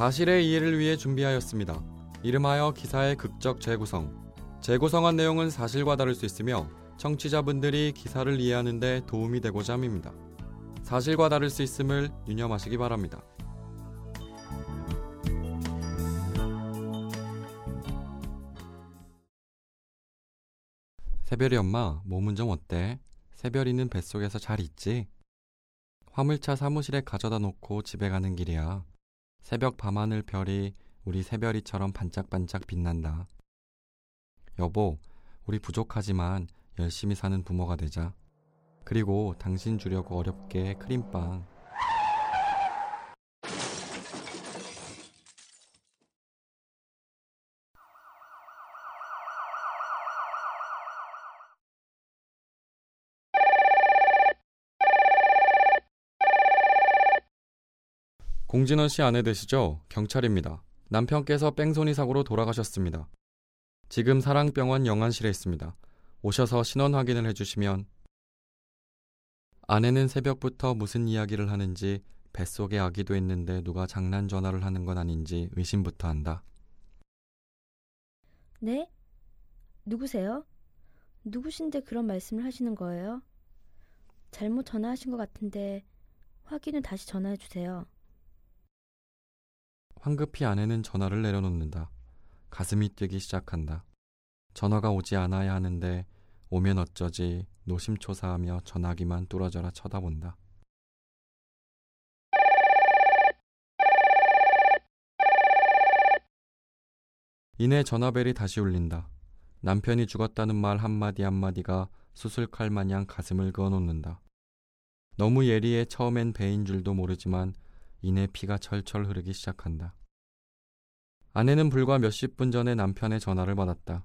사실의 이해를 위해 준비하였습니다. 이름하여 기사의 극적 재구성. 재구성한 내용은 사실과 다를 수 있으며 청취자분들이 기사를 이해하는 데 도움이 되고자 합니다. 사실과 다를 수 있음을 유념하시기 바랍니다. 새별이 엄마, 몸은 좀 어때? 새별이는 뱃속에서 잘 있지? 화물차 사무실에 가져다 놓고 집에 가는 길이야. 새벽 밤하늘 별이 우리 새별이처럼 반짝반짝 빛난다. 여보, 우리 부족하지만 열심히 사는 부모가 되자. 그리고 당신 주려고 어렵게 크림빵. 공진원 씨 아내 되시죠? 경찰입니다. 남편께서 뺑소니 사고로 돌아가셨습니다. 지금 사랑병원 영안실에 있습니다. 오셔서 신원 확인을 해주시면 아내는 새벽부터 무슨 이야기를 하는지 뱃속에 아기도 있는데 누가 장난 전화를 하는 건 아닌지 의심부터 한다. 네? 누구세요? 누구신데 그런 말씀을 하시는 거예요? 잘못 전화하신 것 같은데 확인을 다시 전화해 주세요. 황급히 아내는 전화를 내려놓는다. 가슴이 뛰기 시작한다. 전화가 오지 않아야 하는데 오면 어쩌지 노심초사하며 전화기만 뚫어져라 쳐다본다. 이내 전화벨이 다시 울린다. 남편이 죽었다는 말 한마디 한마디가 수술칼 마냥 가슴을 그어놓는다. 너무 예리해 처음엔 배인 줄도 모르지만 이내 피가 철철 흐르기 시작한다. 아내는 불과 몇십 분 전에 남편의 전화를 받았다.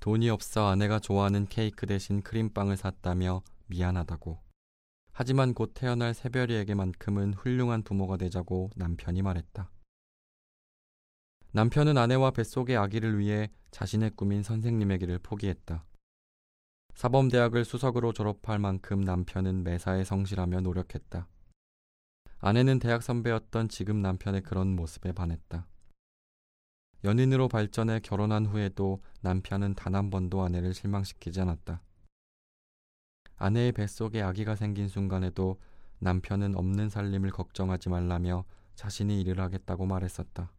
돈이 없어 아내가 좋아하는 케이크 대신 크림빵을 샀다며 미안하다고. 하지만 곧 태어날 새별이에게만큼은 훌륭한 부모가 되자고 남편이 말했다. 남편은 아내와 뱃속의 아기를 위해 자신의 꿈인 선생님의 길을 포기했다. 사범대학을 수석으로 졸업할 만큼 남편은 매사에 성실하며 노력했다. 아내는 대학 선배였던 지금 남편의 그런 모습에 반했다. 연인으로 발전해 결혼한 후에도 남편은 단 한 번도 아내를 실망시키지 않았다. 아내의 뱃속에 아기가 생긴 순간에도 남편은 없는 살림을 걱정하지 말라며 자신이 일을 하겠다고 말했었다.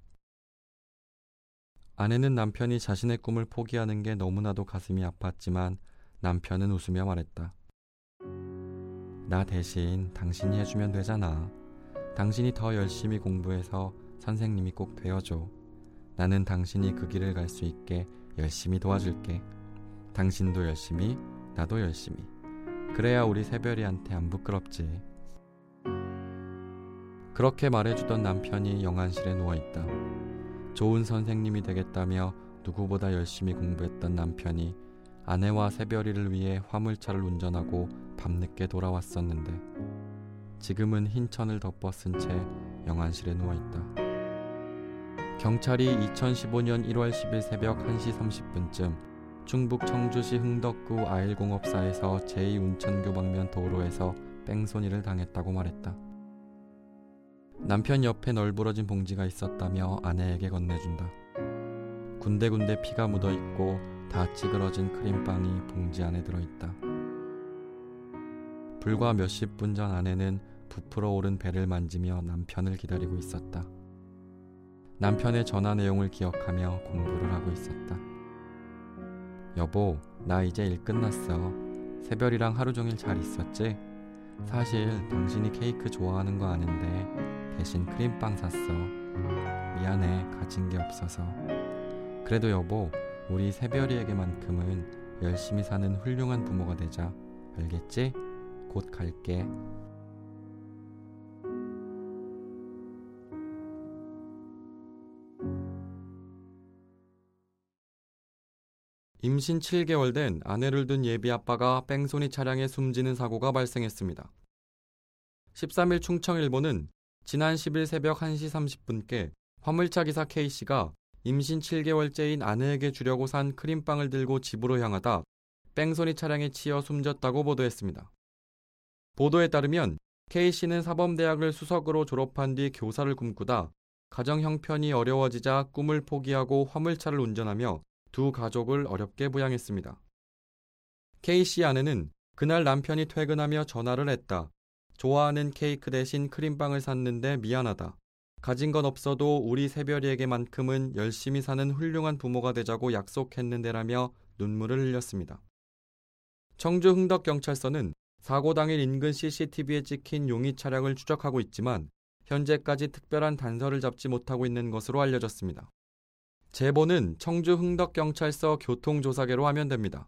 아내는 남편이 자신의 꿈을 포기하는 게 너무나도 가슴이 아팠지만 남편은 웃으며 말했다. 나 대신 당신이 해주면 되잖아. 당신이 더 열심히 공부해서 선생님이 꼭 되어줘. 나는 당신이 그 길을 갈 수 있게 열심히 도와줄게. 당신도 열심히, 나도 열심히. 그래야 우리 새별이한테 안 부끄럽지. 그렇게 말해주던 남편이 영안실에 누워있다. 좋은 선생님이 되겠다며 누구보다 열심히 공부했던 남편이 아내와 새별이를 위해 화물차를 운전하고 밤늦게 돌아왔었는데 지금은 흰 천을 덮어 쓴 채 영안실에 누워 있다. 경찰이 2015년 1월 10일 새벽 1시 30분쯤 충북 청주시 흥덕구 아일공업사에서 제2운천교 방면 도로에서 뺑소니를 당했다고 말했다. 남편 옆에 널브러진 봉지가 있었다며 아내에게 건네준다. 군데군데 피가 묻어 있고 다 찌그러진 크림빵이 봉지 안에 들어 있다. 불과 몇십 분 전 아내는 부풀어 오른 배를 만지며 남편을 기다리고 있었다. 남편의 전화 내용을 기억하며 공부를 하고 있었다. 여보, 나 이제 일 끝났어. 새별이랑 하루 종일 잘 있었지? 사실 당신이 케이크 좋아하는 거 아는데 대신 크림빵 샀어. 미안해, 가진 게 없어서. 그래도 여보, 우리 새별이에게만큼은 열심히 사는 훌륭한 부모가 되자. 알겠지? 곧 갈게. 임신 7개월 된 아내를 둔 예비 아빠가 뺑소니 차량에 숨지는 사고가 발생했습니다. 13일 충청일보는 지난 10일 새벽 1시 30분께 화물차 기사 K씨가 임신 7개월째인 아내에게 주려고 산 크림빵을 들고 집으로 향하다 뺑소니 차량에 치여 숨졌다고 보도했습니다. 보도에 따르면 K씨는 사범대학을 수석으로 졸업한 뒤 교사를 꿈꾸다 가정 형편이 어려워지자 꿈을 포기하고 화물차를 운전하며 두 가족을 어렵게 부양했습니다. K 씨 아내는 그날 남편이 퇴근하며 전화를 했다. 좋아하는 케이크 대신 크림빵을 샀는데 미안하다. 가진 건 없어도 우리 새별이에게만큼은 열심히 사는 훌륭한 부모가 되자고 약속했는데라며 눈물을 흘렸습니다. 청주 흥덕경찰서는 사고 당일 인근 CCTV에 찍힌 용의 차량을 추적하고 있지만 현재까지 특별한 단서를 잡지 못하고 있는 것으로 알려졌습니다. 제보는 청주 흥덕경찰서 교통조사계로 하면 됩니다.